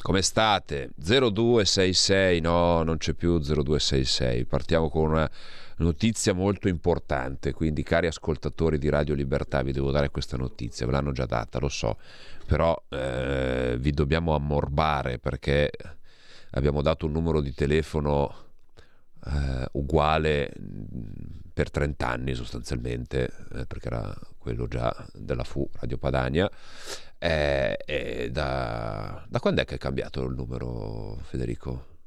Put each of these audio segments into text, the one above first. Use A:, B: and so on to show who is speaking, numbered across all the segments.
A: come state? 0266, no, non c'è più 0266. Partiamo con una notizia molto importante, quindi cari ascoltatori di Radio Libertà, vi devo dare questa notizia, ve l'hanno già data, lo so, però eh, vi dobbiamo ammorbare perché abbiamo dato un numero di telefono eh, uguale per 30 anni sostanzialmente, eh, perché era quello già della FU Radio Padania è, è da, da quando è che è cambiato il numero, Federico?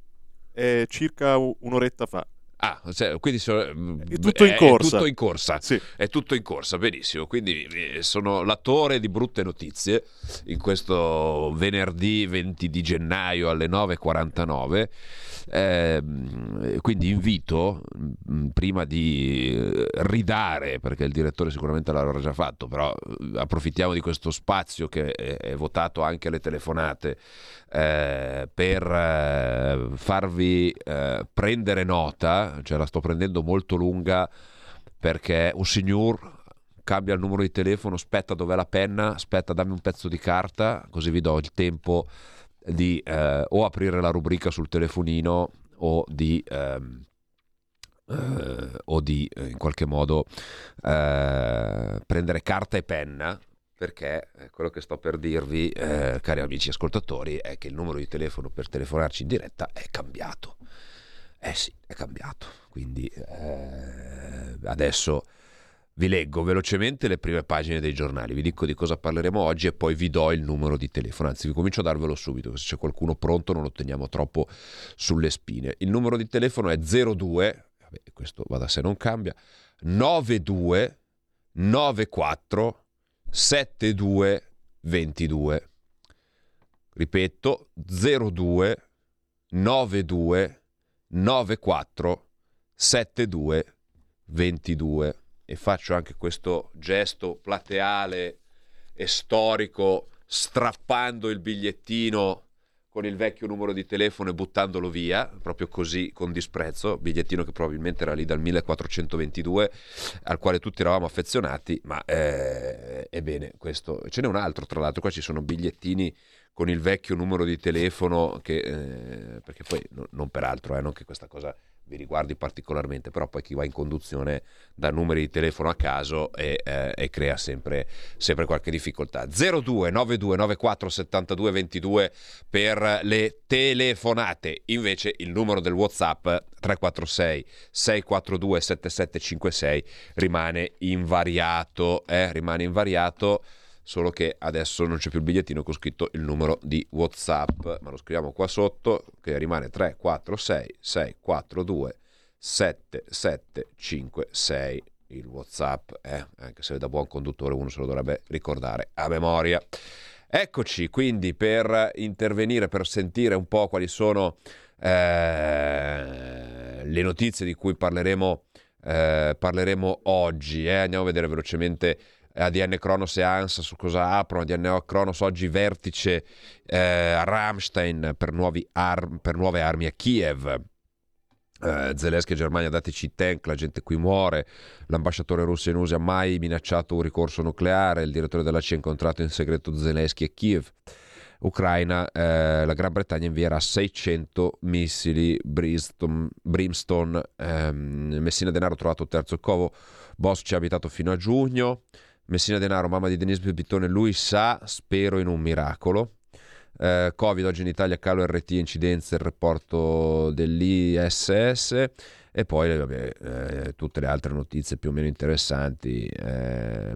B: È circa un'oretta fa.
A: Ah, cioè, quindi so,
B: è tutto in corsa.
A: È tutto in corsa.
B: Sì.
A: È tutto in corsa, benissimo. Quindi eh, sono l'attore di brutte notizie in questo venerdì 20 di gennaio alle 9.49. Eh, quindi invito, mm, prima di eh, ridare, perché il direttore sicuramente l'avrà già fatto, però eh, approfittiamo di questo spazio che è, votato anche alle telefonate eh, per eh, farvi prendere nota, cioè la sto prendendo molto lunga perché un signor cambia il numero di telefono, aspetta dov'è la penna, aspetta dammi un pezzo di carta, così vi do il tempo di eh, o aprire la rubrica sul telefonino o di... Ehm, eh, o di eh, in qualche modo eh, prendere carta e penna perché eh, quello che sto per dirvi, eh, cari amici ascoltatori, è che il numero di telefono per telefonarci in diretta è cambiato. Eh sì, è cambiato. Quindi eh, adesso vi leggo velocemente le prime pagine dei giornali, vi dico di cosa parleremo oggi e poi vi do il numero di telefono. Anzi, vi comincio a darvelo subito, se c'è qualcuno pronto non lo teniamo troppo sulle spine. Il numero di telefono è 02, vabbè, questo va da sé non cambia, 92 94 7222. Ripeto 02 92 94 72 22 e faccio anche questo gesto plateale e storico strappando il bigliettino con il vecchio numero di telefono e buttandolo via, proprio così con disprezzo, bigliettino che probabilmente era lì dal 1422, al quale tutti eravamo affezionati, ma eh, ebbene, questo ce n'è un altro, tra l'altro qua ci sono bigliettini con il vecchio numero di telefono che, eh, perché poi no, non peraltro, eh, non che questa cosa vi riguardi particolarmente, però poi chi va in conduzione dà numeri di telefono a caso e, eh, e crea sempre, sempre, qualche difficoltà. 02 92 94 72 22 per le telefonate, invece il numero del WhatsApp 346 642 7756 rimane invariato, eh, rimane invariato solo che adesso non c'è più il bigliettino con scritto il numero di Whatsapp, ma lo scriviamo qua sotto che rimane 346 642 7756 il Whatsapp, eh? anche se da buon conduttore uno se lo dovrebbe ricordare a memoria. Eccoci quindi per intervenire, per sentire un po' quali sono eh, le notizie di cui parleremo, eh, parleremo oggi. Eh? Andiamo a vedere velocemente ADN Kronos e ANSA su cosa aprono. ADN Kronos oggi vertice eh, Rammstein per, arm, per, nuove armi a Kiev. Uh, Zelensky e Germania dateci tank, la gente qui muore, l'ambasciatore russo in USA ha mai minacciato un ricorso nucleare, il direttore della CIA ha incontrato in segreto Zelensky a Kiev. Ucraina, eh, la Gran Bretagna invierà 600 missili Brimstone, Brimstone ehm, Messina Denaro trovato terzo covo, Boss ci ha abitato fino a giugno, Messina Denaro, mamma di Denise Pipitone, lui sa, spero in un miracolo. Eh, Covid oggi in Italia, calo RT, incidenze, il rapporto dell'ISS e poi vabbè, eh, tutte le altre notizie più o meno interessanti. Eh,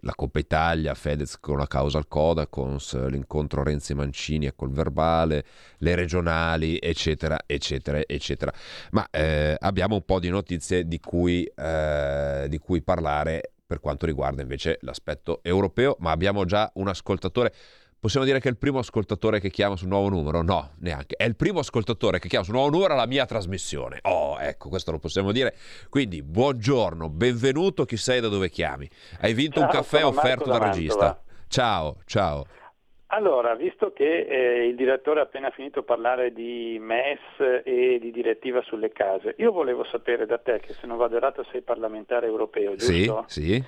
A: la Coppa Italia, Fedez con la causa al Codacons, l'incontro Renzi-Mancini e col verbale, le regionali, eccetera, eccetera, eccetera. Ma eh, abbiamo un po' di notizie di cui, eh, di cui parlare per quanto riguarda invece l'aspetto europeo, ma abbiamo già un ascoltatore Possiamo dire che è il primo ascoltatore che chiama sul nuovo numero? No, neanche. È il primo ascoltatore che chiama sul nuovo numero alla mia trasmissione. Oh, ecco, questo lo possiamo dire. Quindi, buongiorno, benvenuto, chi sei da dove chiami? Hai vinto
C: ciao,
A: un caffè offerto dal regista. Ciao, ciao.
C: Allora, visto che eh, il direttore ha appena finito parlare di MES e di direttiva sulle case, io volevo sapere da te, che se non vado errato sei parlamentare europeo, giusto?
A: Sì, sì.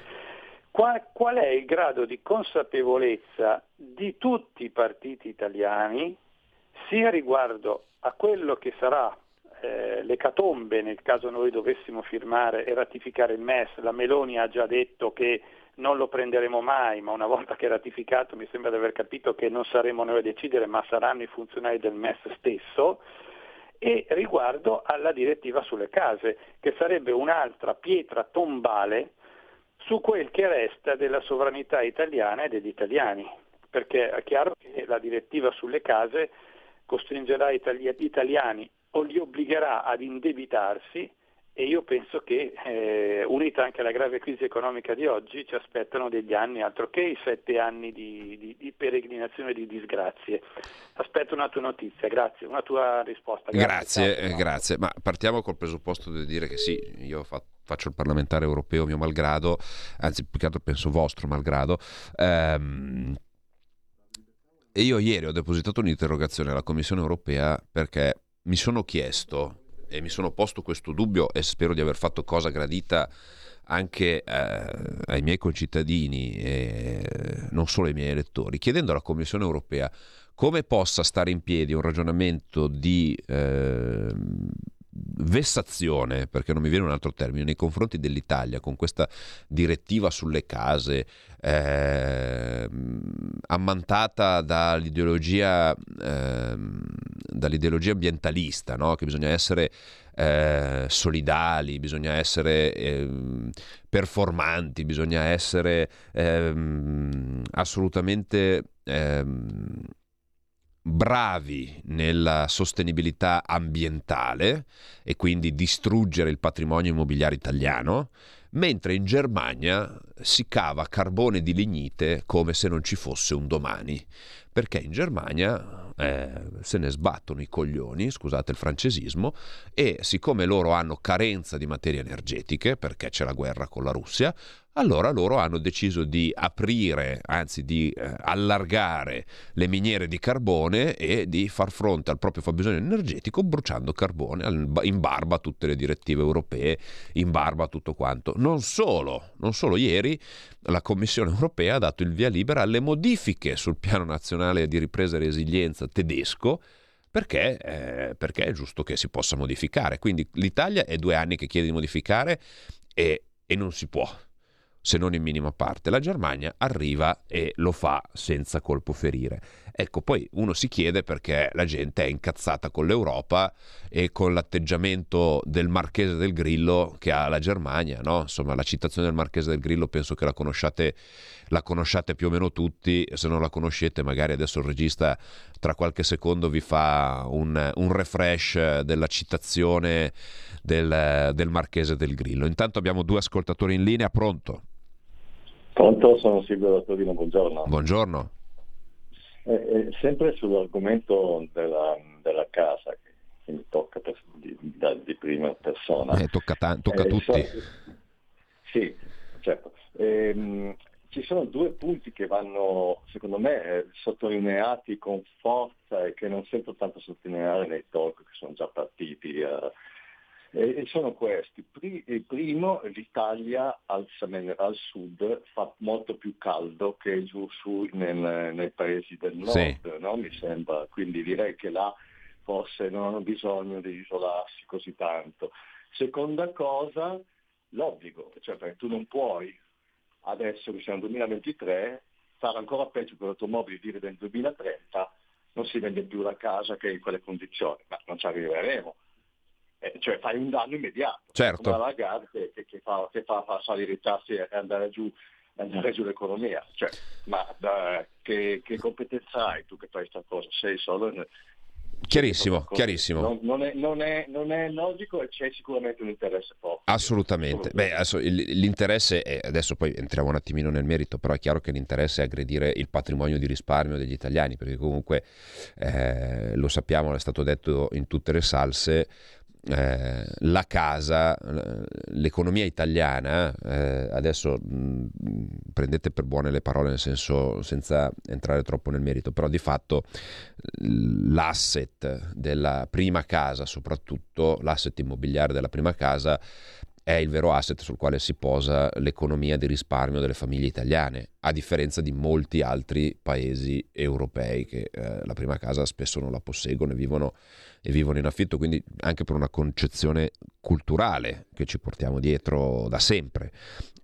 C: Qual, qual è il grado di consapevolezza di tutti i partiti italiani, sia riguardo a quello che sarà eh, l'ecatombe nel caso noi dovessimo firmare e ratificare il MES, la Meloni ha già detto che non lo prenderemo mai, ma una volta che è ratificato mi sembra di aver capito che non saremo noi a decidere, ma saranno i funzionari del MES stesso, e riguardo alla direttiva sulle case, che sarebbe un'altra pietra tombale su quel che resta della sovranità italiana e degli italiani, perché è chiaro che la direttiva sulle case costringerà gli italiani o li obbligherà ad indebitarsi e io penso che, eh, unita anche alla grave crisi economica di oggi, ci aspettano degli anni, altro che i sette anni di, di, di peregrinazione di disgrazie. Aspetto una tua notizia, grazie, una tua risposta.
A: Grazie, grazie, eh, grazie. ma partiamo col presupposto di dire che sì, io fa, faccio il parlamentare europeo mio malgrado, anzi più che altro penso vostro malgrado. Ehm, e io ieri ho depositato un'interrogazione alla Commissione europea perché mi sono chiesto e mi sono posto questo dubbio e spero di aver fatto cosa gradita anche eh, ai miei concittadini e non solo ai miei elettori, chiedendo alla Commissione europea come possa stare in piedi un ragionamento di eh, vessazione, perché non mi viene un altro termine, nei confronti dell'Italia con questa direttiva sulle case eh, ammantata dall'ideologia, eh, dall'ideologia ambientalista, no? che bisogna essere eh, solidali, bisogna essere eh, performanti, bisogna essere ehm, assolutamente ehm, bravi nella sostenibilità ambientale e quindi distruggere il patrimonio immobiliare italiano, mentre in Germania si cava carbone di lignite come se non ci fosse un domani, perché in Germania eh, se ne sbattono i coglioni, scusate il francesismo, e siccome loro hanno carenza di materie energetiche, perché c'è la guerra con la Russia, allora loro hanno deciso di aprire, anzi di eh, allargare le miniere di carbone e di far fronte al proprio fabbisogno energetico bruciando carbone in barba a tutte le direttive europee, in barba a tutto quanto. Non solo, non solo ieri la Commissione europea ha dato il via libera alle modifiche sul piano nazionale di ripresa e resilienza tedesco perché, eh, perché, è giusto che si possa modificare. Quindi l'Italia è due anni che chiede di modificare e, e non si può se non in minima parte. La Germania arriva e lo fa senza colpo ferire. Ecco, poi uno si chiede perché la gente è incazzata con l'Europa e con l'atteggiamento del Marchese del Grillo che ha la Germania, no? Insomma, la citazione del Marchese del Grillo penso che la conosciate, la conosciate più o meno tutti, se non la conoscete magari adesso il regista tra qualche secondo vi fa un, un refresh della citazione del, del Marchese del Grillo. Intanto abbiamo due ascoltatori in linea, pronto?
D: Pronto, sono Silvio da Torino, buongiorno.
A: Buongiorno.
D: Eh, eh, sempre sull'argomento della, della casa, che mi tocca per, di, da, di, prima persona.
A: Eh, tocca, ta- tocca a eh, tutti. So,
D: sì, certo. Ehm, ci sono due punti che vanno, secondo me, eh, sottolineati con forza e che non sento tanto sottolineare nei talk che sono già partiti. E sono questi. Il primo, l'Italia al, al, sud fa molto più caldo che giù su nel, nei paesi del nord, sì. no? mi sembra. Quindi direi che là forse non hanno bisogno di isolarsi così tanto. Seconda cosa, l'obbligo, cioè perché tu non puoi adesso che siamo nel 2023 fare ancora peggio per l'automobile dire del 2030 non si vende più la casa che in quelle condizioni, ma non ci arriveremo cioè fai un danno immediato.
A: Certo.
D: Come la Lagarde che, che, fa, che fa, fa, salire i tassi e andare giù, andare giù l'economia. Cioè, ma da, che, che, competenza hai tu che fai questa cosa? Sei solo
A: Chiarissimo, chiarissimo.
D: Non, non, è, non, è, non, è, logico e c'è sicuramente un interesse forte.
A: Assolutamente. Beh, adesso, l'interesse, è, adesso poi entriamo un attimino nel merito, però è chiaro che l'interesse è aggredire il patrimonio di risparmio degli italiani, perché comunque eh, lo sappiamo, è stato detto in tutte le salse, eh, la casa, l'economia italiana, eh, adesso mh, prendete per buone le parole nel senso senza entrare troppo nel merito, però di fatto l'asset della prima casa, soprattutto l'asset immobiliare della prima casa, è il vero asset sul quale si posa l'economia di risparmio delle famiglie italiane, a differenza di molti altri paesi europei che eh, la prima casa spesso non la posseggono e vivono e vivono in affitto, quindi anche per una concezione culturale che ci portiamo dietro da sempre.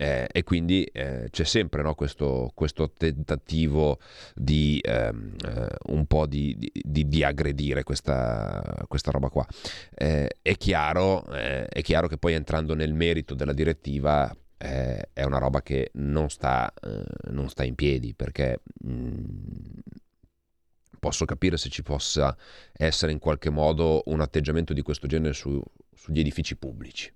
A: Eh, e quindi eh, c'è sempre no, questo, questo, tentativo di ehm, eh, un po' di, di, di aggredire questa, questa, roba qua. Eh, è chiaro, eh, è chiaro che poi entrando nel merito della direttiva eh, è una roba che non sta, non sta in piedi perché mh, mm, posso capire se ci possa essere in qualche modo un atteggiamento di questo genere su, sugli edifici pubblici.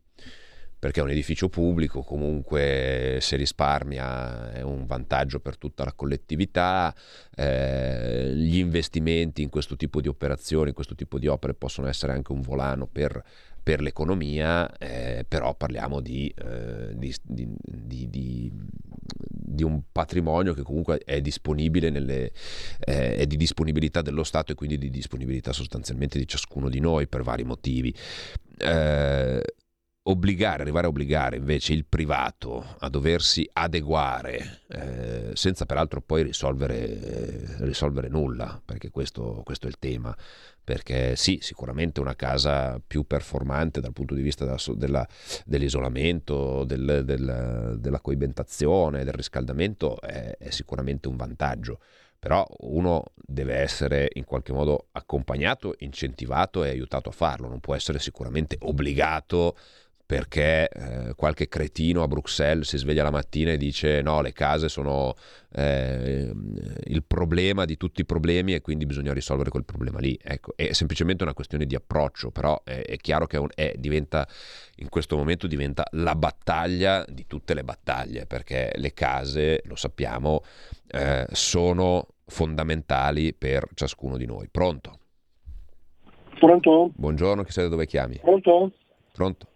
A: Perché un edificio pubblico comunque se risparmia è un vantaggio per tutta la collettività, eh, gli investimenti in questo tipo di operazioni, in questo tipo di opere possono essere anche un volano per per l'economia, eh, però parliamo di, eh, di, di, di, un patrimonio che comunque è disponibile, nelle, eh, è di disponibilità dello Stato e quindi di disponibilità sostanzialmente di ciascuno di noi per vari motivi. Eh, obbligare, arrivare a obbligare invece il privato a doversi adeguare eh, senza peraltro poi risolvere, eh, risolvere nulla, perché questo, questo, è il tema, perché sì, sicuramente una casa più performante dal punto di vista della, della, dell'isolamento, del, del, della coibentazione, del riscaldamento è, è sicuramente un vantaggio. Però uno deve essere in qualche modo accompagnato, incentivato e aiutato a farlo, non può essere sicuramente obbligato perché eh, qualche cretino a Bruxelles si sveglia la mattina e dice no, le case sono eh, il problema di tutti i problemi e quindi bisogna risolvere quel problema lì. Ecco, è semplicemente una questione di approccio, però è, è chiaro che è un, è, diventa, in questo momento diventa la battaglia di tutte le battaglie, perché le case, lo sappiamo, eh, sono fondamentali per ciascuno di noi. Pronto?
E: Pronto?
A: Buongiorno, chi sei da dove chiami?
E: Pronto?
A: Pronto?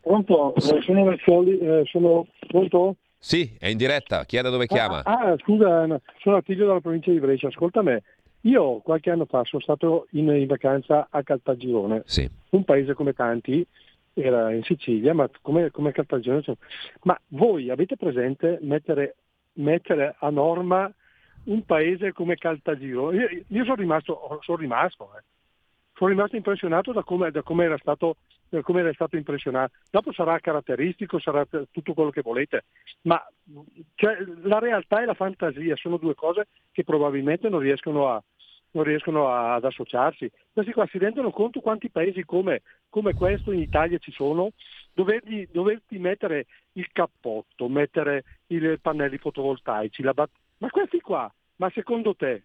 E: Pronto? Eh, sono Vercioli, eh, sono pronto?
A: Sì, è in diretta, chi è da dove chiama?
E: Ah, ah scusa, sono Attilio dalla provincia di Brescia, ascolta me. Io qualche anno fa sono stato in, in vacanza a Caltagirone,
A: sì.
E: un paese come tanti, era in Sicilia, ma come, come Caltagirone. Ma voi avete presente mettere, mettere, a norma un paese come Caltagirone? Io, io sono rimasto, sono rimasto, eh. sono rimasto impressionato da come, da come era stato come era stato impressionato. Dopo sarà caratteristico, sarà tutto quello che volete, ma cioè, la realtà e la fantasia sono due cose che probabilmente non riescono, a, non riescono a, ad associarsi. Questi qua si rendono conto quanti paesi come, come questo in Italia ci sono, dovergli, doverti mettere il cappotto, mettere i pannelli fotovoltaici, bat- ma questi qua, ma secondo te,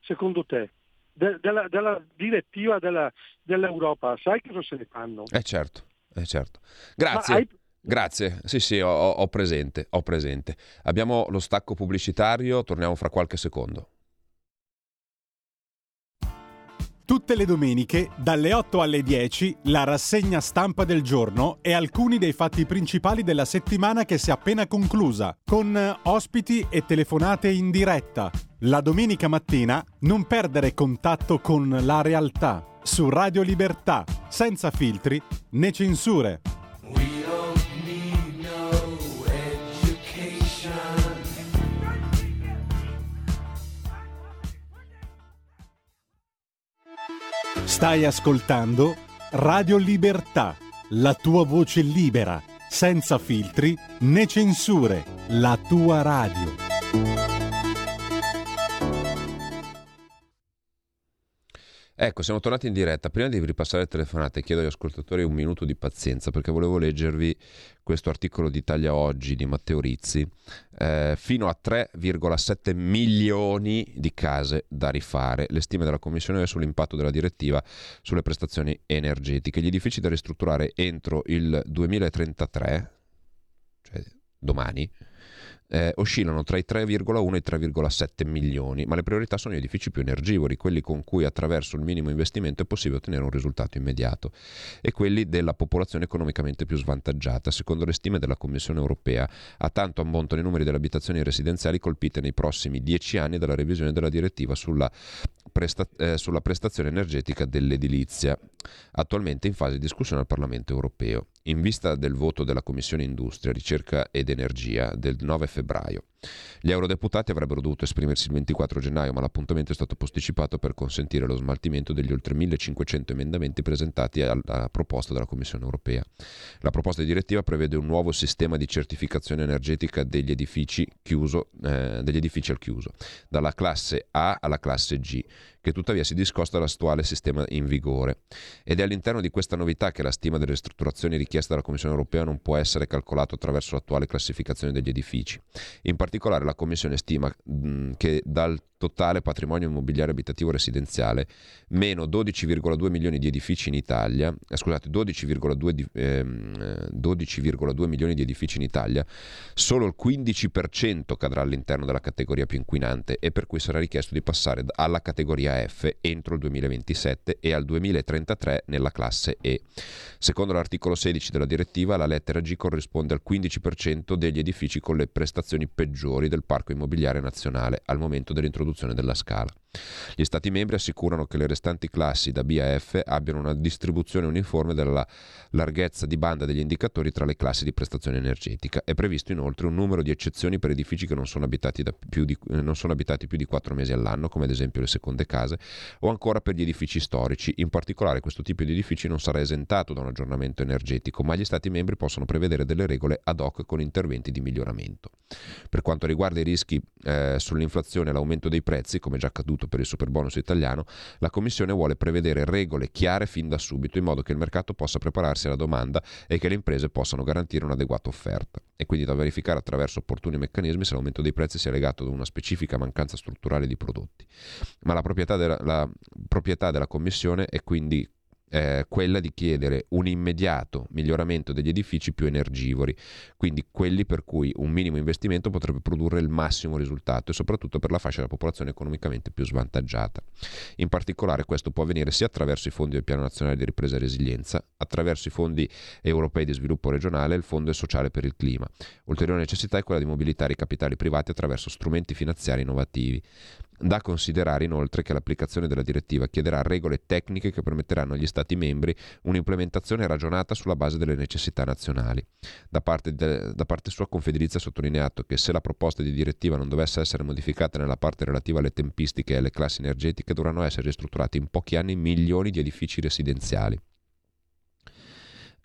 E: secondo te de, della, della, direttiva della, dell'Europa, sai cosa se ne fanno?
A: Eh certo, eh certo. Grazie. Hai... Grazie, sì sì, ho, ho, presente, ho presente. Abbiamo lo stacco pubblicitario, torniamo fra qualche secondo.
F: Tutte le domeniche, dalle 8 alle 10, la rassegna stampa del giorno e alcuni dei fatti principali della settimana che si è appena conclusa, con ospiti e telefonate in diretta. La domenica mattina non perdere contatto con la realtà su Radio Libertà, senza filtri né censure. Stai ascoltando Radio Libertà, la tua voce libera, senza filtri né censure, la tua radio.
A: Ecco, siamo tornati in diretta. Prima di ripassare le telefonate, chiedo agli ascoltatori un minuto di pazienza perché volevo leggervi questo articolo di Italia Oggi di Matteo Rizzi. Eh, fino a 3,7 milioni di case da rifare. Le stime della Commissione sull'impatto della direttiva sulle prestazioni energetiche. Gli edifici da ristrutturare entro il 2033, cioè domani, eh, oscillano tra i 3,1 e i 3,7 milioni, ma le priorità sono gli edifici più energivori, quelli con cui attraverso il minimo investimento è possibile ottenere un risultato immediato, e quelli della popolazione economicamente più svantaggiata. Secondo le stime della Commissione europea, a tanto ammontano i numeri delle abitazioni residenziali colpite nei prossimi dieci anni dalla revisione della direttiva sulla, presta- eh, sulla prestazione energetica dell'edilizia, attualmente in fase di discussione al Parlamento europeo in vista del voto della Commissione Industria, Ricerca ed Energia del 9 febbraio. Gli eurodeputati avrebbero dovuto esprimersi il 24 gennaio, ma l'appuntamento è stato posticipato per consentire lo smaltimento degli oltre 1500 emendamenti presentati alla proposta della Commissione europea. La proposta di direttiva prevede un nuovo sistema di certificazione energetica degli edifici, chiuso, eh, degli edifici al chiuso, dalla classe A alla classe G, che tuttavia si discosta dall'attuale sistema in vigore. Ed è all'interno di questa novità che la stima delle ristrutturazioni richieste dalla Commissione europea non può essere calcolato attraverso l'attuale classificazione degli edifici. In particolare la Commissione stima che dal totale patrimonio immobiliare abitativo residenziale, meno 12,2 milioni di edifici in Italia, eh, scusate, 12,2, ehm, 12,2 milioni di edifici in Italia, solo il 15% cadrà all'interno della categoria più inquinante e per cui sarà richiesto di passare alla categoria F entro il 2027 e al 2033 nella classe E. Secondo l'articolo 16 della direttiva, la lettera G corrisponde al 15% degli edifici con le prestazioni peggiori del parco immobiliare nazionale al momento dell'introduzione della scala. Gli Stati membri assicurano che le restanti classi da B a F abbiano una distribuzione uniforme della larghezza di banda degli indicatori tra le classi di prestazione energetica. È previsto inoltre un numero di eccezioni per edifici che non sono abitati, più di, eh, non sono abitati più di 4 mesi all'anno, come ad esempio le seconde case, o ancora per gli edifici storici. In particolare questo tipo di edifici non sarà esentato da un aggiornamento energetico, ma gli Stati membri possono prevedere delle regole ad hoc con interventi di miglioramento. Per quanto riguarda i rischi eh, sull'inflazione e l'aumento dei prezzi, come già accaduto per il superbonus italiano, la Commissione vuole prevedere regole chiare fin da subito in modo che il mercato possa prepararsi alla domanda e che le imprese possano garantire un'adeguata offerta. È quindi da verificare attraverso opportuni meccanismi se l'aumento dei prezzi sia legato ad una specifica mancanza strutturale di prodotti. Ma la proprietà della, la proprietà della Commissione è quindi eh, quella di chiedere un immediato miglioramento degli edifici più energivori, quindi quelli per cui un minimo investimento potrebbe produrre il massimo risultato e soprattutto per la fascia della popolazione economicamente più svantaggiata. In particolare questo può avvenire sia attraverso i fondi del Piano Nazionale di Ripresa e Resilienza, attraverso i fondi europei di sviluppo regionale e il Fondo sociale per il clima. Ulteriore necessità è quella di mobilitare i capitali privati attraverso strumenti finanziari innovativi. Da considerare inoltre che l'applicazione della direttiva chiederà regole tecniche che permetteranno agli Stati membri un'implementazione ragionata sulla base delle necessità nazionali. Da parte, de, da parte sua Confedilizia ha sottolineato che se la proposta di direttiva non dovesse essere modificata nella parte relativa alle tempistiche e alle classi energetiche dovranno essere ristrutturati in pochi anni milioni di edifici residenziali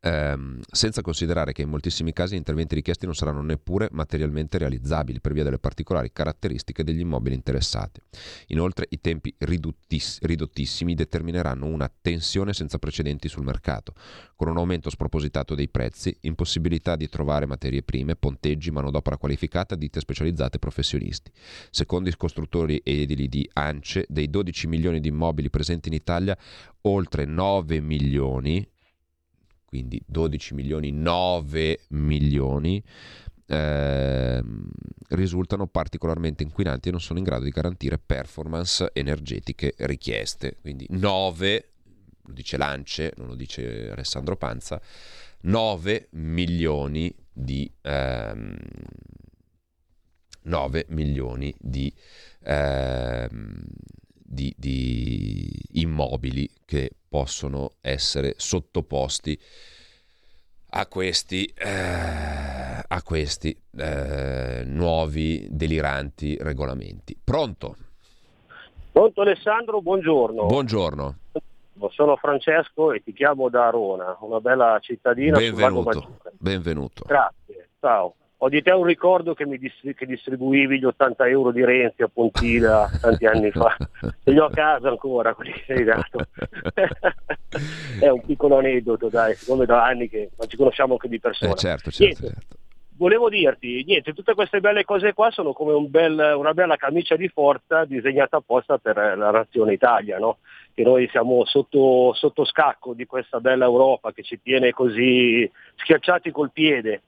A: ehm, senza considerare che in moltissimi casi gli interventi richiesti non saranno neppure materialmente realizzabili per via delle particolari caratteristiche degli immobili interessati. Inoltre i tempi riduttiss- ridottissimi determineranno una tensione senza precedenti sul mercato, con un aumento spropositato dei prezzi, impossibilità di trovare materie prime, ponteggi, manodopera qualificata, ditte specializzate e professionisti. Secondo i costruttori edili di ANCE, dei 12 milioni di immobili presenti in Italia, oltre 9 milioni quindi 12 milioni, 9 milioni, eh, risultano particolarmente inquinanti e non sono in grado di garantire performance energetiche richieste. Quindi 9, lo dice Lance, non lo dice Alessandro Panza, 9 milioni di... Ehm, 9 milioni di, ehm, di, di immobili che possono essere sottoposti a questi, eh, a questi eh, nuovi deliranti regolamenti. Pronto?
G: Pronto Alessandro, buongiorno.
A: Buongiorno.
G: Sono Francesco e ti chiamo da Arona, una bella cittadina.
A: Benvenuto. Benvenuto.
G: Grazie, ciao. Ho di te un ricordo che mi distri- che distribuivi gli 80 euro di Renzi a Pontina tanti anni fa. Ce li ho a casa ancora, quelli che hai dato. È un piccolo aneddoto, dai, siccome da anni che non ci conosciamo anche di persona.
A: Eh, certo, certo, certo.
G: volevo dirti, niente, tutte queste belle cose qua sono come un bel- una bella camicia di forza disegnata apposta per la nazione Italia, no? che noi siamo sotto, sotto scacco di questa bella Europa che ci tiene così schiacciati col piede.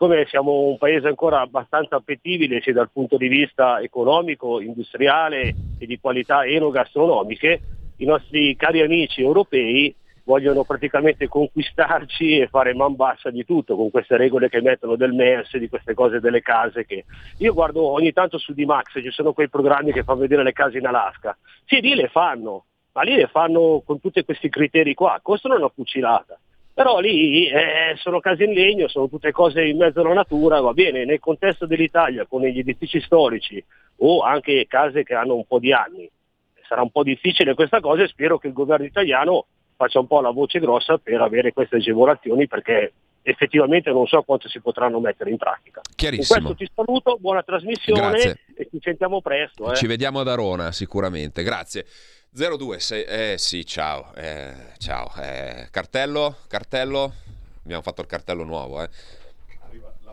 G: Siccome siamo un paese ancora abbastanza appetibile sia dal punto di vista economico, industriale e di qualità enogastronomiche, i nostri cari amici europei vogliono praticamente conquistarci e fare man bassa di tutto con queste regole che mettono del MES, di queste cose delle case che io guardo ogni tanto su D-Max, ci sono quei programmi che fanno vedere le case in Alaska. Sì, lì le fanno, ma lì le fanno con tutti questi criteri qua, costano una fucilata. Però lì eh, sono case in legno, sono tutte cose in mezzo alla natura, va bene, nel contesto dell'Italia con gli edifici storici o anche case che hanno un po' di anni, sarà un po' difficile questa cosa e spero che il governo italiano faccia un po' la voce grossa per avere queste agevolazioni perché effettivamente non so quanto si potranno mettere in pratica. Con
A: Chiarissimo.
G: questo ti saluto, buona trasmissione
A: Grazie.
G: e ci sentiamo presto. eh.
A: Ci vediamo ad Arona sicuramente, grazie. 026, eh sì, ciao, eh, ciao. eh, cartello, cartello, abbiamo fatto il cartello nuovo, eh.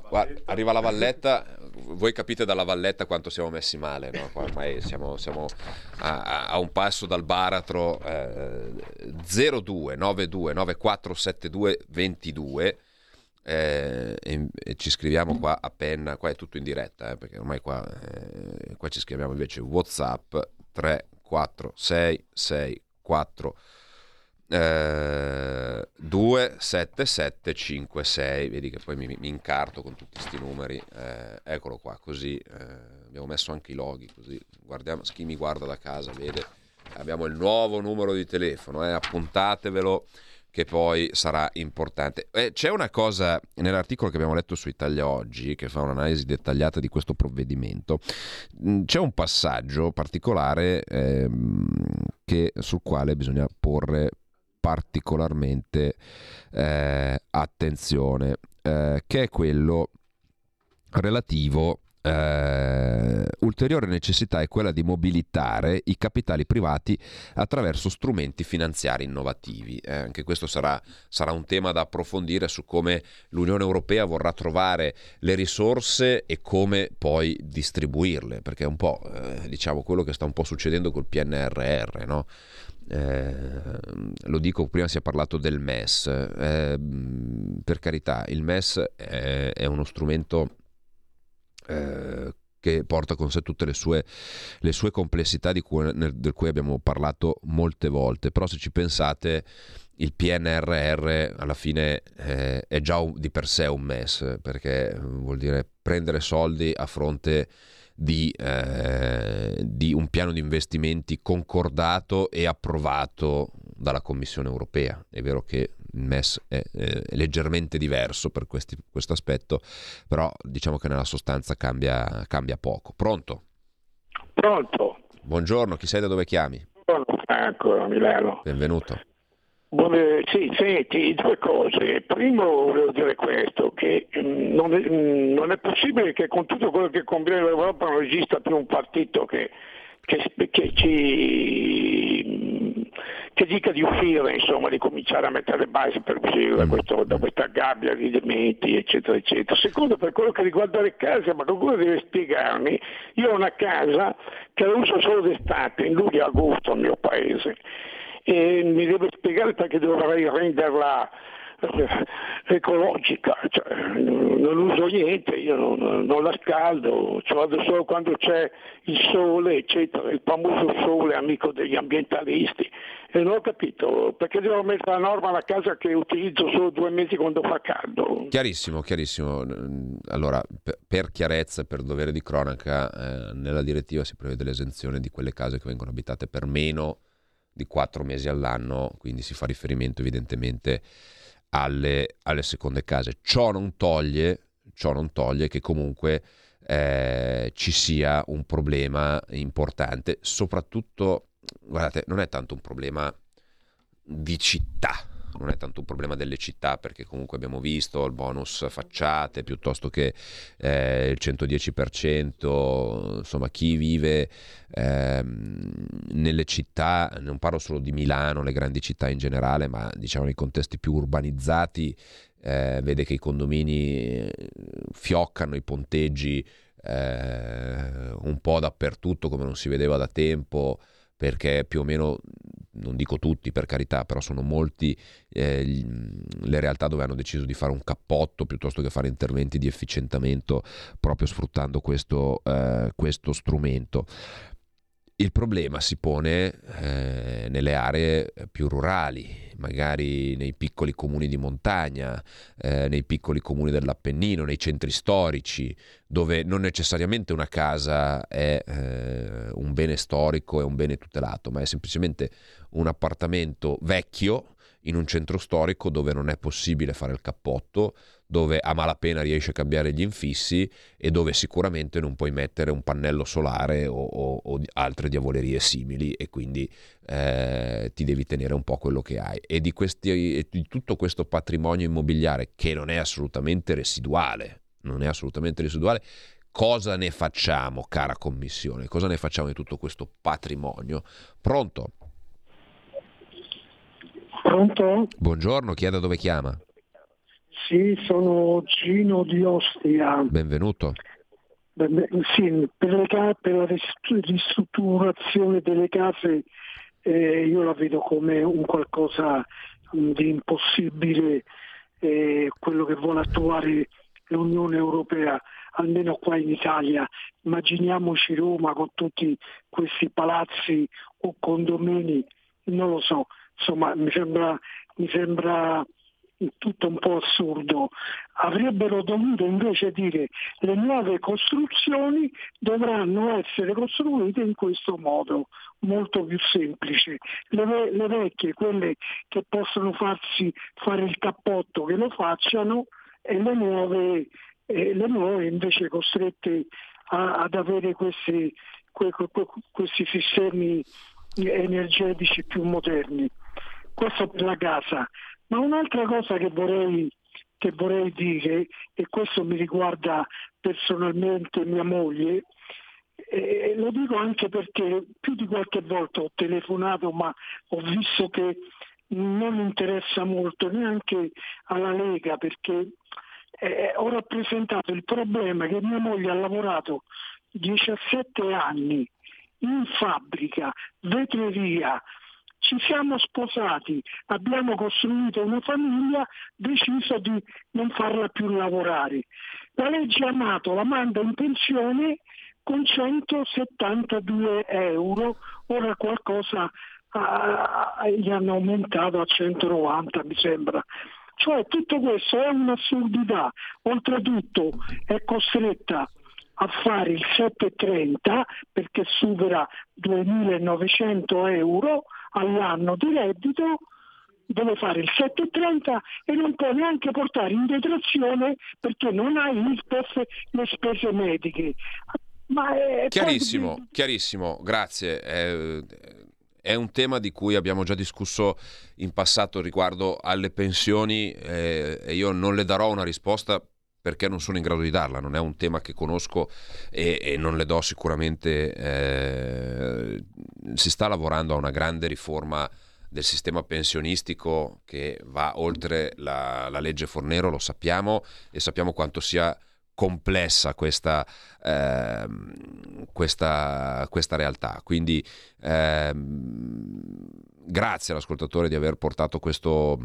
A: Guarda, arriva la valletta, voi capite dalla valletta quanto siamo messi male, no? Ormai siamo, siamo a, a- un passo dal baratro. Eh, 02 92 94 72 22 eh, e, e ci scriviamo qua a penna, qua è tutto in diretta, eh, perché ormai qua, eh, qua ci scriviamo invece Whatsapp 3 4 6 6 4 eh, 2 7 7 5 6 vedi che poi mi, mi incarto con tutti questi numeri eh, eccolo qua così eh, abbiamo messo anche i loghi così guardiamo chi mi guarda da casa vede abbiamo il nuovo numero di telefono eh, appuntatevelo che poi sarà importante. Eh, c'è una cosa nell'articolo che abbiamo letto su Italia Oggi, che fa un'analisi dettagliata di questo provvedimento, mh, c'è un passaggio particolare ehm, che- sul quale bisogna porre particolarmente eh, attenzione, eh, che è quello relativo eh, ulteriore necessità è quella di mobilitare i capitali privati attraverso strumenti finanziari innovativi. Eh, anche questo sarà, sarà un tema da approfondire su come l'Unione Europea vorrà trovare le risorse e come poi distribuirle, perché è un po' eh, diciamo quello che sta un po' succedendo col PNRR, no? Eh, lo dico, prima si è parlato del MES, eh, per carità, il MES è, è uno strumento eh, che porta con sé tutte le sue, le sue complessità di cui, nel- del cui abbiamo parlato molte volte, però se ci pensate il PNRR alla fine eh, è già un- di per sé un MES, perché vuol dire prendere soldi a fronte di, eh, di un piano di investimenti concordato e approvato dalla Commissione europea. È vero che MES è, eh, è leggermente diverso per questo aspetto, però diciamo che nella sostanza cambia, cambia poco. Pronto?
H: Pronto?
A: Buongiorno, chi sei da dove chiami?
H: Sono Franco Milano.
A: Benvenuto.
H: Vuole- sì, senti, due cose. Primo volevo dire questo, che mm, non è, mm, non è possibile che con tutto quello che conviene l'Europa non esista più un partito che, che- che ci che dica di uscire, insomma, di cominciare a mettere le basi per uscire da, questo- da questa gabbia di dementi, eccetera, eccetera. Secondo, per quello che riguarda le case, ma qualcuno deve spiegarmi, io ho una casa che la uso solo d'estate, in luglio e agosto al mio paese, e mi deve spiegare perché dovrei renderla ecologica, cioè, non uso niente, io non, non la scaldo, ci vado solo quando c'è il sole, eccetera, il famoso sole amico degli ambientalisti. E non ho capito perché devo mettere la norma alla casa che utilizzo solo due mesi quando fa caldo.
A: Chiarissimo, chiarissimo. Allora, per, chiarezza per dovere di cronaca, eh, nella direttiva si prevede l'esenzione di quelle case che vengono abitate per meno di quattro mesi all'anno, quindi si fa riferimento evidentemente alle, alle seconde case. Ciò non toglie, ciò non toglie che comunque eh, ci sia un problema importante, soprattutto, guardate, non è tanto un problema di città, non è tanto un problema delle città perché comunque abbiamo visto il bonus facciate piuttosto che eh, il 110%, insomma chi vive eh, nelle città, non parlo solo di Milano, le grandi città in generale, ma diciamo nei contesti più urbanizzati, eh, vede che i condomini eh, fioccano, i ponteggi eh, un po' dappertutto come non si vedeva da tempo perché più o meno, non dico tutti per carità, però sono molti eh, le realtà dove hanno deciso di fare un cappotto piuttosto che fare interventi di efficientamento proprio sfruttando questo, eh, questo strumento. Il problema si pone eh, nelle aree più rurali, magari nei piccoli comuni di montagna, eh, nei piccoli comuni dell'Appennino, nei centri storici, dove non necessariamente una casa è eh, un bene storico e un bene tutelato, ma è semplicemente un appartamento vecchio in un centro storico dove non è possibile fare il cappotto, dove a malapena riesci a cambiare gli infissi e dove sicuramente non puoi mettere un pannello solare o, o, o altre diavolerie simili e quindi eh, ti devi tenere un po' quello che hai. E di, questi, di tutto questo patrimonio immobiliare che non è assolutamente residuale, non è assolutamente residuale, cosa ne facciamo, cara commissione? Cosa ne facciamo di tutto questo patrimonio? Pronto?
I: Pronto?
A: Buongiorno, chi è da dove chiama?
I: Sì, sono Gino di Ostia.
A: Benvenuto.
I: Sì, per, le, per la ristrutturazione delle case eh, io la vedo come un qualcosa di impossibile eh, quello che vuole attuare l'Unione Europea, almeno qua in Italia. Immaginiamoci Roma con tutti questi palazzi o condomini, non lo so, insomma mi sembra, mi sembra tutto un po' assurdo. Avrebbero dovuto invece dire le nuove costruzioni dovranno essere costruite in questo modo, molto più semplice. Le, le vecchie, quelle che possono farsi fare il cappotto, che lo facciano e le nuove, eh, le nuove invece costrette a, ad avere questi, que, que, questi sistemi energetici più moderni. Questo per la casa. Ma un'altra cosa che vorrei, che vorrei dire, e questo mi riguarda personalmente mia moglie, e lo dico anche perché più di qualche volta ho telefonato ma ho visto che non interessa molto neanche alla Lega perché eh, ho rappresentato il problema che mia moglie ha lavorato 17 anni in fabbrica, vetreria, ci siamo sposati, abbiamo costruito una famiglia, deciso di non farla più lavorare. La legge Amato la manda in pensione con 172 euro, ora qualcosa uh, gli hanno aumentato a 190 mi sembra. Cioè tutto questo è un'assurdità, oltretutto è costretta a fare il 730 perché supera 2.900 euro all'anno di reddito deve fare il 730 e non può neanche portare in detrazione perché non ha il PEF le spese mediche.
A: chiarissimo, poi... chiarissimo, grazie. È, è, un tema di cui abbiamo già discusso in passato riguardo alle pensioni eh, e io non le darò una risposta perché non sono in grado di darla, non è un tema che conosco e, e non le do sicuramente. Eh, si sta lavorando a una grande riforma del sistema pensionistico che va oltre la, la legge Fornero, lo sappiamo e sappiamo quanto sia complessa questa, eh, questa, questa realtà. Quindi eh, grazie all'ascoltatore di aver portato questo,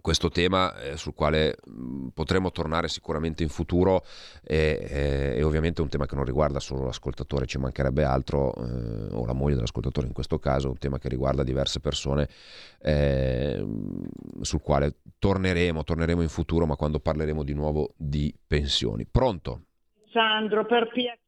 A: questo tema eh, sul quale potremo tornare sicuramente in futuro e, e, e, ovviamente è un tema che non riguarda solo l'ascoltatore, ci mancherebbe altro, eh, o la moglie dell'ascoltatore in questo caso, un tema che riguarda diverse persone eh, sul quale torneremo, torneremo in futuro, ma quando parleremo di nuovo di pensioni. Pronto?
J: Sandro, per piacere.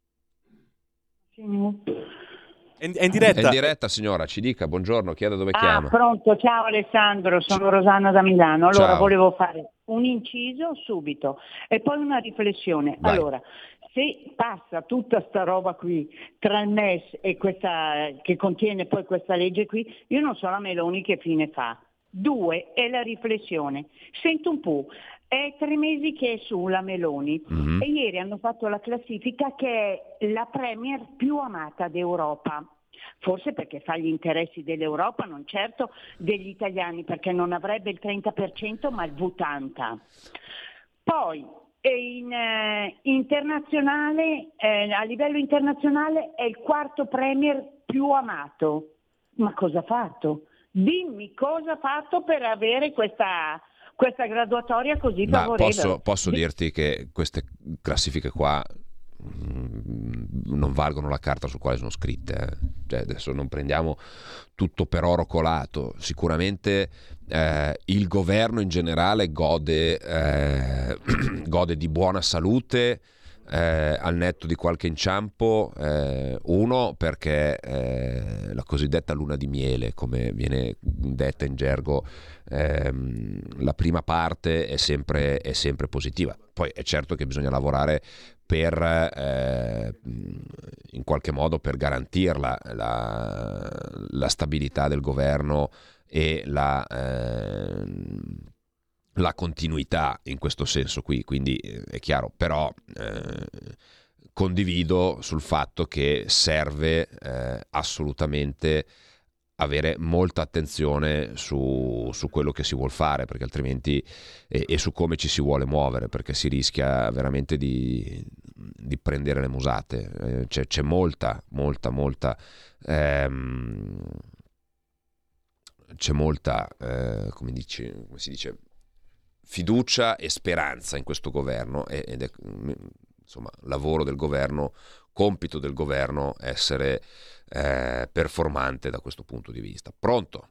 A: È in, è in diretta. È in diretta, signora, ci dica, buongiorno, chieda dove
J: ah,
A: chiama.
J: Pronto, ciao Alessandro, sono Rosanna da Milano. Allora ciao. volevo fare un inciso subito e poi una riflessione. Vai. Allora, se passa tutta sta roba qui tra il MES e questa che contiene poi questa legge qui, io non so la Meloni che fine fa. Due è la riflessione. Sento un po', è tre mesi che è su la Meloni mm-hmm. e ieri hanno fatto la classifica che è la premier più amata d'Europa. Forse perché fa gli interessi dell'Europa, non certo degli italiani, perché non avrebbe il 30% ma il 80%. Poi in, eh, internazionale, eh, a livello internazionale è il quarto premier più amato. Ma cosa ha fatto? Dimmi cosa ha fatto per avere questa, questa graduatoria così Ma favorevole.
A: Posso, posso dirti che queste classifiche qua mm, non valgono la carta su quale sono scritte. Eh. Cioè, adesso non prendiamo tutto per oro colato. Sicuramente eh, il governo in generale gode, eh, gode di buona salute eh, al netto di qualche inciampo, eh, uno perché eh, la cosiddetta luna di miele, come viene detta in gergo, ehm, la prima parte è sempre, è sempre, positiva. Poi è certo che bisogna lavorare per eh, in qualche modo per garantirla la, la stabilità del governo e la eh, la continuità in questo senso qui, quindi eh, è chiaro, però eh, condivido sul fatto che serve eh, assolutamente avere molta attenzione su, su, quello che si vuole fare, perché altrimenti e, e, su come ci si vuole muovere, perché si rischia veramente di, di prendere le musate. Eh, c'è, c'è, molta, molta, molta. Ehm, c'è molta, eh, come, dice, come si dice, fiducia e speranza in questo governo ed è insomma lavoro del governo, compito del governo essere eh, performante da questo punto di vista. Pronto?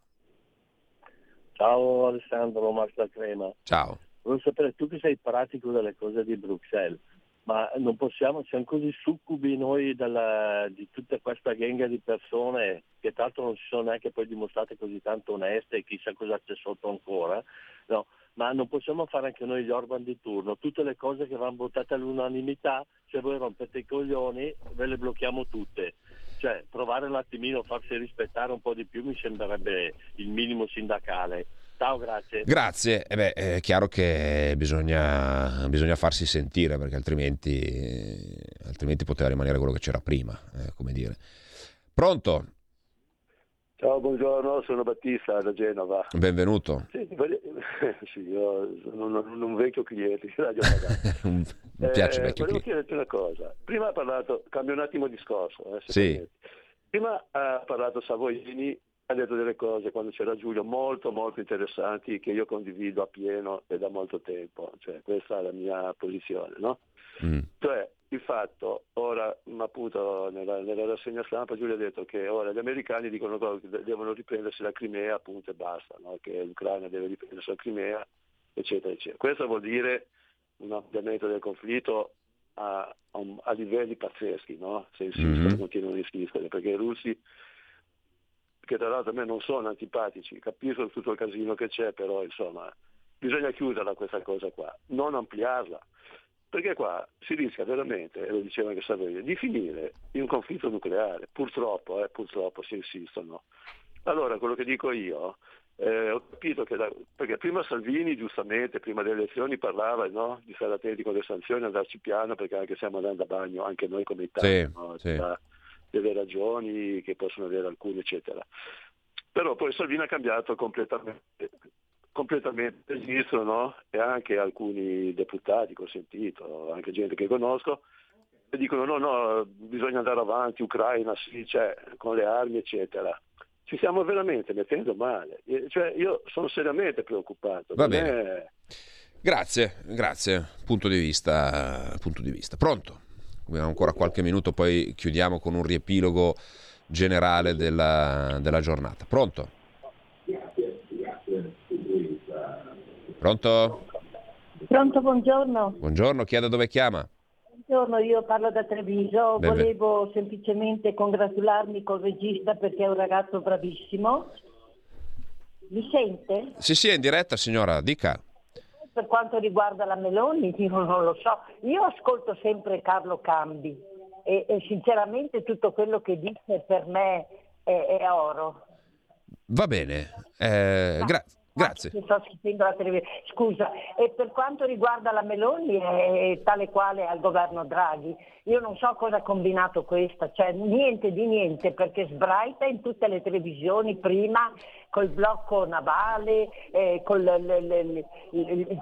K: Ciao Alessandro, Marta Crema.
A: Ciao.
K: Volevo sapere, tu che sei pratico delle cose di Bruxelles, ma non possiamo, siamo così succubi noi della, di tutta questa genga di persone che tra l'altro non si sono neanche poi dimostrate così tanto oneste e chissà cosa c'è sotto ancora, no? Ma non possiamo fare anche noi gli Orban di turno. Tutte le cose che vanno votate all'unanimità, se voi rompete i coglioni, ve le blocchiamo tutte. Cioè, provare un attimino a farsi rispettare un po' di più mi sembrerebbe il minimo sindacale. Ciao, grazie.
A: Grazie. Eh beh, è chiaro che bisogna, bisogna farsi sentire perché altrimenti, altrimenti, poteva rimanere quello che c'era prima. Eh, come dire. Pronto?
L: Ciao, buongiorno, sono Battista da Genova.
A: Benvenuto.
L: Sì, sì io sono un, un vecchio cliente di Radio
A: Mi piace eh, vecchio
L: Volevo chiederti una cosa. Prima ha parlato, cambio un attimo discorso. Eh,
A: sì.
L: Prima ha parlato Savoini, ha detto delle cose quando c'era Giulio molto molto interessanti che io condivido appieno e da molto tempo. Cioè, questa è la mia posizione, no? Mm. Cioè, il fatto, ora appunto nella, nella, rassegna stampa Giulio ha detto che ora gli americani dicono che devono riprendersi la Crimea appunto e basta, no? che l'Ucraina deve riprendersi la Crimea, eccetera, eccetera. Questo vuol dire un ampliamento del conflitto a, a, a livelli pazzeschi, no? se insistono, mm-hmm. continuano a insistere, perché i russi, che tra l'altro a me non sono antipatici, capisco tutto il casino che c'è, però insomma bisogna chiuderla questa cosa qua, non ampliarla perché qua si rischia veramente, e lo diceva anche Salvini, di finire in un conflitto nucleare. Purtroppo, eh, purtroppo si insistono. Allora, quello che dico io, eh, ho capito che, da, perché prima Salvini giustamente, prima delle elezioni, parlava no, di stare attenti con le sanzioni, andarci piano, perché anche stiamo andando a bagno, anche noi come Italia, sì, no? sì. delle ragioni che possono avere alcune, eccetera. Però poi Salvini ha cambiato completamente completamente esistono no? e anche alcuni deputati che ho sentito, anche gente che conosco, e dicono no, no, bisogna andare avanti, Ucraina sì, cioè, con le armi eccetera. Ci stiamo veramente mettendo male, cioè, io sono seriamente preoccupato.
A: Va bene. È... Grazie, grazie, punto di vista, punto di vista. Pronto? Abbiamo ancora qualche minuto, poi chiudiamo con un riepilogo generale della, della giornata. Pronto? Pronto?
M: Pronto, buongiorno.
A: Buongiorno, chi è da dove chiama?
M: Buongiorno, io parlo da Treviso, Beh, volevo semplicemente congratularmi col regista perché è un ragazzo bravissimo. Mi sente?
A: Sì, sì, è in diretta signora, dica.
M: Per quanto riguarda la Meloni, io non lo so. Io ascolto sempre Carlo Cambi e, e sinceramente tutto quello che dice per me è, è oro.
A: Va bene, eh, gra- Grazie.
M: Scusa, e per quanto riguarda la Meloni è tale quale al governo Draghi, io non so cosa ha combinato questa, cioè niente di niente perché sbraita in tutte le televisioni prima col blocco navale, eh, con il,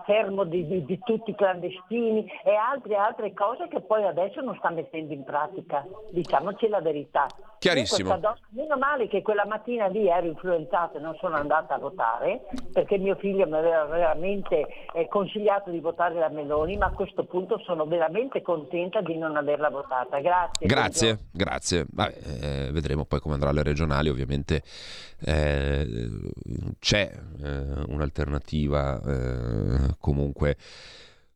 M: fermo di, di, di, tutti i clandestini e altre, altre cose che poi adesso non sta mettendo in pratica, diciamoci la verità.
A: Chiarissimo.
M: Donna, meno male che quella mattina lì ero influenzata e non sono andata a votare perché mio figlio mi aveva veramente eh, consigliato di votare la Meloni, ma a questo punto sono veramente contenta di non averla votata. Grazie.
A: Grazie, grazie. Vabbè, eh, vedremo poi come andrà alle regionali, ovviamente eh, c'è eh, un'alternativa eh, comunque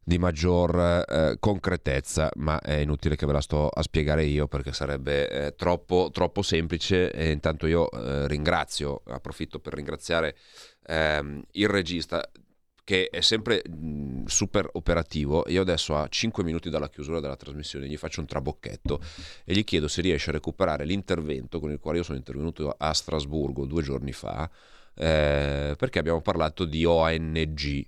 A: di maggior eh, concretezza, ma è inutile che ve la sto a spiegare io perché sarebbe eh, troppo, troppo, semplice e intanto io eh, ringrazio, approfitto per ringraziare ehm, il regista che è sempre mh, super operativo. Io adesso a 5 minuti dalla chiusura della trasmissione gli faccio un trabocchetto e gli chiedo se riesce a recuperare l'intervento con il quale io sono intervenuto a Strasburgo due giorni fa, eh, perché abbiamo parlato di ONG.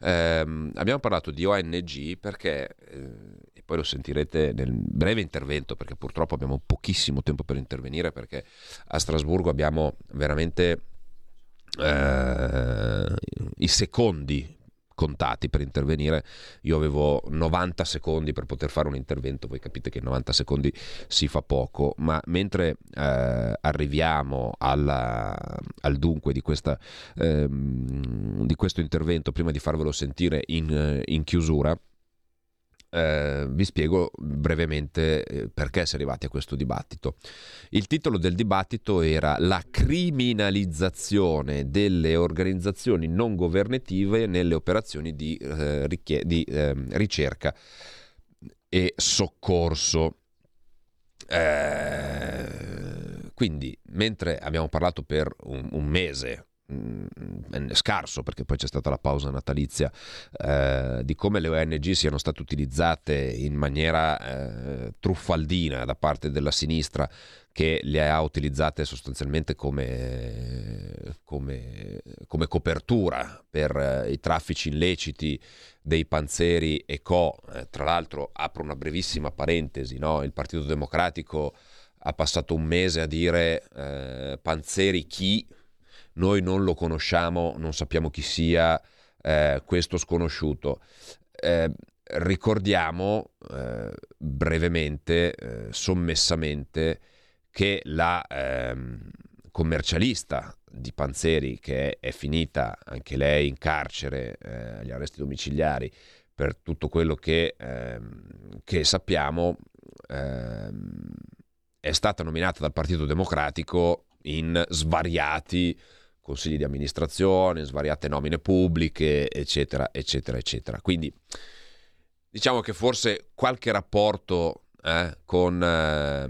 A: Eh, abbiamo parlato di ONG perché, eh, e poi lo sentirete nel breve intervento, perché purtroppo abbiamo pochissimo tempo per intervenire, perché a Strasburgo abbiamo veramente eh, i secondi contati per intervenire. Io avevo 90 secondi per poter fare un intervento, voi capite che in 90 secondi si fa poco, ma mentre eh, arriviamo alla, al dunque di, questa, ehm, di, questo intervento, prima di farvelo sentire in, in chiusura, eh, vi spiego brevemente eh, perché si è arrivati a questo dibattito. Il titolo del dibattito era La criminalizzazione delle organizzazioni non governative nelle operazioni di, eh, richie- di ehm, ricerca e soccorso. Eh, quindi, mentre abbiamo parlato per un, un mese scarso perché poi c'è stata la pausa natalizia eh, di come le ONG siano state utilizzate in maniera eh, truffaldina da parte della sinistra che le ha utilizzate sostanzialmente come, come, come copertura per eh, i traffici illeciti dei panzeri e co. Eh, tra l'altro apro una brevissima parentesi, no? il Partito Democratico ha passato un mese a dire eh, panzeri chi noi non lo conosciamo, non sappiamo chi sia eh, questo sconosciuto. Eh, ricordiamo eh, brevemente, eh, sommessamente, che la ehm, commercialista di Panzeri, che è, finita anche lei in carcere eh, agli arresti domiciliari per tutto quello che, ehm, che sappiamo, ehm, è stata nominata dal Partito Democratico in svariati consigli di amministrazione, svariate nomine pubbliche, eccetera, eccetera, eccetera. Quindi diciamo che forse qualche rapporto eh, con, eh,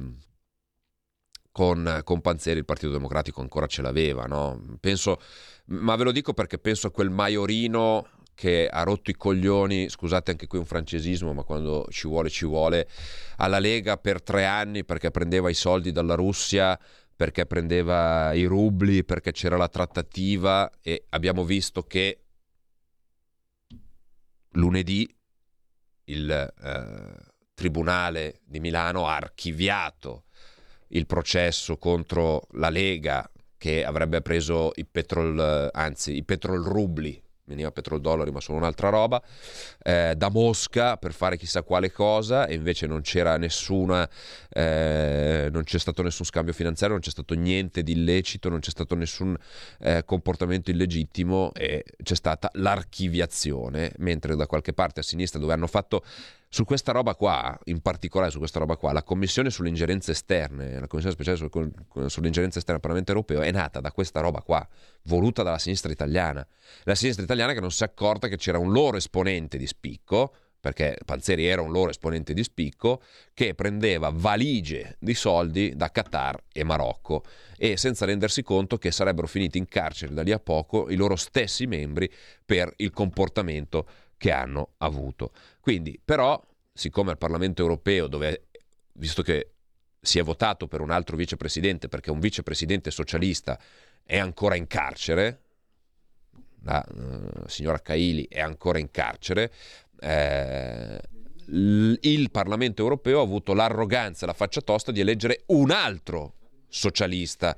A: con, con, Panzeri il Partito Democratico ancora ce l'aveva, no? Penso, ma ve lo dico perché penso a quel Maiorino che ha rotto i coglioni, scusate anche qui un francesismo, ma quando ci vuole ci vuole, alla Lega per tre anni perché prendeva i soldi dalla Russia perché prendeva i rubli, perché c'era la trattativa e abbiamo visto che lunedì il eh, Tribunale di Milano ha archiviato il processo contro la Lega che avrebbe preso i petrol, anzi i petrol rubli veniva petrodollari ma sono un'altra roba, eh, da Mosca per fare chissà quale cosa e invece non c'era nessuna, eh, non c'è stato nessun scambio finanziario, non c'è stato niente di illecito, non c'è stato nessun eh, comportamento illegittimo e c'è stata l'archiviazione, mentre da qualche parte a sinistra dove hanno fatto su questa roba qua, in particolare su questa roba qua, la commissione sulle ingerenze esterne, la commissione speciale sulle ingerenze esterne al Parlamento europeo è nata da questa roba qua, voluta dalla sinistra italiana. La sinistra italiana che non si è accorta che c'era un loro esponente di spicco, perché Panzeri era un loro esponente di spicco, che prendeva valigie di soldi da Qatar e Marocco e senza rendersi conto che sarebbero finiti in carcere da lì a poco i loro stessi membri per il comportamento che hanno avuto. Quindi, però, siccome al Parlamento europeo, dove, visto che si è votato per un altro vicepresidente, perché un vicepresidente socialista è ancora in carcere, la uh, signora Caili è ancora in carcere, eh, il Parlamento europeo ha avuto l'arroganza la faccia tosta di eleggere un altro socialista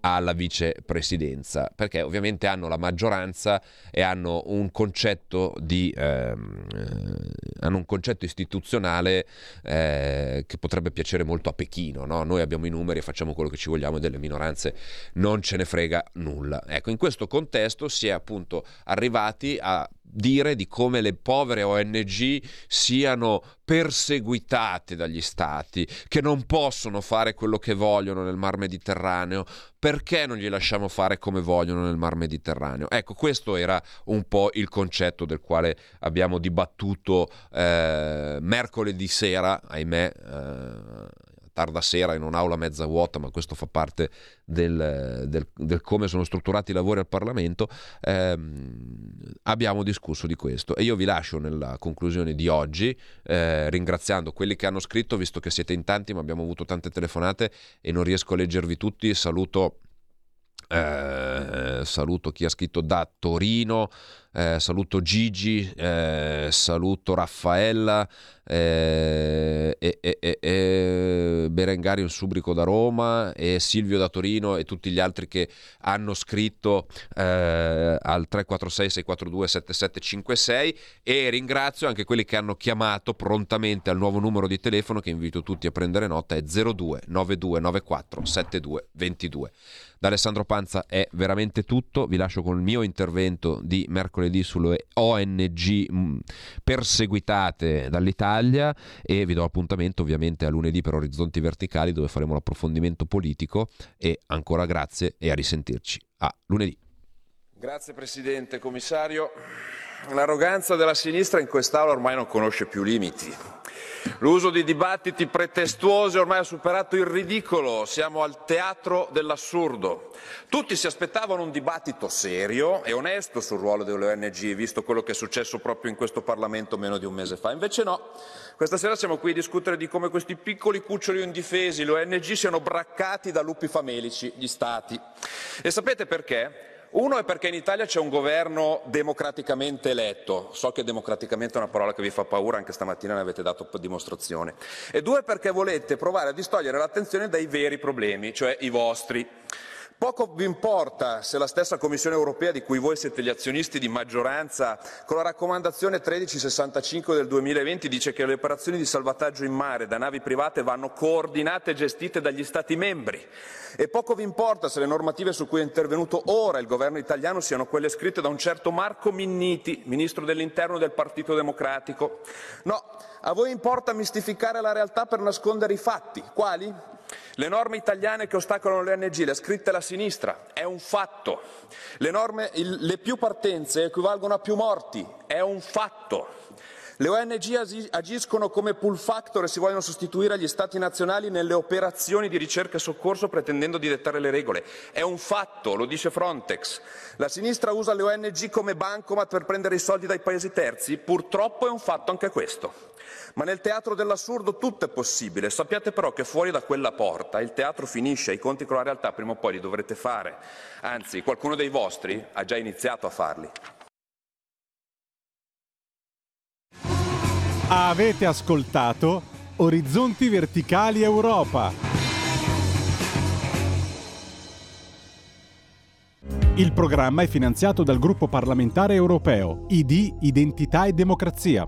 A: alla vicepresidenza, perché ovviamente hanno la maggioranza e hanno un concetto, di, ehm, eh, hanno un concetto istituzionale eh, che potrebbe piacere molto a Pechino. No? Noi abbiamo i numeri e facciamo quello che ci vogliamo e delle minoranze non ce ne frega nulla. Ecco, in questo contesto si è appunto arrivati a dire di come le povere ONG siano perseguitate dagli stati, che non possono fare quello che vogliono nel Mar Mediterraneo, perché non gli lasciamo fare come vogliono nel Mar Mediterraneo? Ecco, questo era un po' il concetto del quale abbiamo dibattuto eh, mercoledì sera, ahimè, eh, tarda sera in un'aula mezza vuota, ma questo fa parte del, del, del come sono strutturati i lavori al Parlamento, ehm, abbiamo discusso di questo. E io vi lascio nella conclusione di oggi, eh, ringraziando quelli che hanno scritto, visto che siete in tanti, ma abbiamo avuto tante telefonate e non riesco a leggervi tutti. Saluto. Eh, saluto chi ha scritto da Torino, eh, saluto Gigi, eh, saluto Raffaella, eh, e, e, e, Berengario Subrico da Roma e Silvio da Torino e tutti gli altri che hanno scritto eh, al 346 642 7756 e ringrazio anche quelli che hanno chiamato prontamente al nuovo numero di telefono che invito tutti a prendere nota è 02 9294 7222 da Alessandro Panza è veramente tutto. Vi lascio con il mio intervento di mercoledì sulle ONG mm, perseguitate dall'Italia Italia e vi do appuntamento ovviamente a lunedì per Orizzonti Verticali dove faremo l'approfondimento politico e ancora grazie e a risentirci. A lunedì.
N: Grazie Presidente, Commissario. L'arroganza della sinistra in quest'Aula ormai non conosce più limiti. L'uso di dibattiti pretestuosi ormai ha superato il ridicolo, siamo al teatro dell'assurdo. Tutti si aspettavano un dibattito serio e onesto sul ruolo delle ONG, visto quello che è successo proprio in questo Parlamento meno di un mese fa. Invece no, questa sera siamo qui a discutere di come questi piccoli cuccioli indifesi, le ONG, siano braccati da lupi famelici, gli Stati. E sapete perché? Uno è perché in Italia c'è un governo democraticamente eletto, so che democraticamente è una parola che vi fa paura, anche stamattina ne avete dato dimostrazione, e due perché volete provare a distogliere l'attenzione dai veri problemi, cioè i vostri. Poco vi importa se la stessa Commissione europea, di cui voi siete gli azionisti di maggioranza, con la raccomandazione 1365 del 2020 dice che le operazioni di salvataggio in mare da navi private vanno coordinate e gestite dagli Stati membri. E poco vi importa se le normative su cui è intervenuto ora il governo italiano siano quelle scritte da un certo Marco Minniti, ministro dell'interno del Partito Democratico. No, a voi importa mistificare la realtà per nascondere i fatti. Quali? Le norme italiane che ostacolano le ONG, le ha scritte la sinistra, è un fatto. Le, norme, il, le più partenze equivalgono a più morti, è un fatto. Le ONG agiscono come pull factor e si vogliono sostituire agli Stati nazionali nelle operazioni di ricerca e soccorso pretendendo di dettare le regole. È un fatto, lo dice Frontex. La sinistra usa le ONG come bancomat per prendere i soldi dai paesi terzi? Purtroppo è un fatto anche questo. Ma nel teatro dell'assurdo tutto è possibile. Sappiate però che fuori da quella porta il teatro finisce, i conti con la realtà prima o poi li dovrete fare. Anzi, qualcuno dei vostri ha già iniziato a farli.
F: Avete ascoltato Orizzonti Verticali Europa. Il programma è finanziato dal gruppo parlamentare europeo ID Identità e Democrazia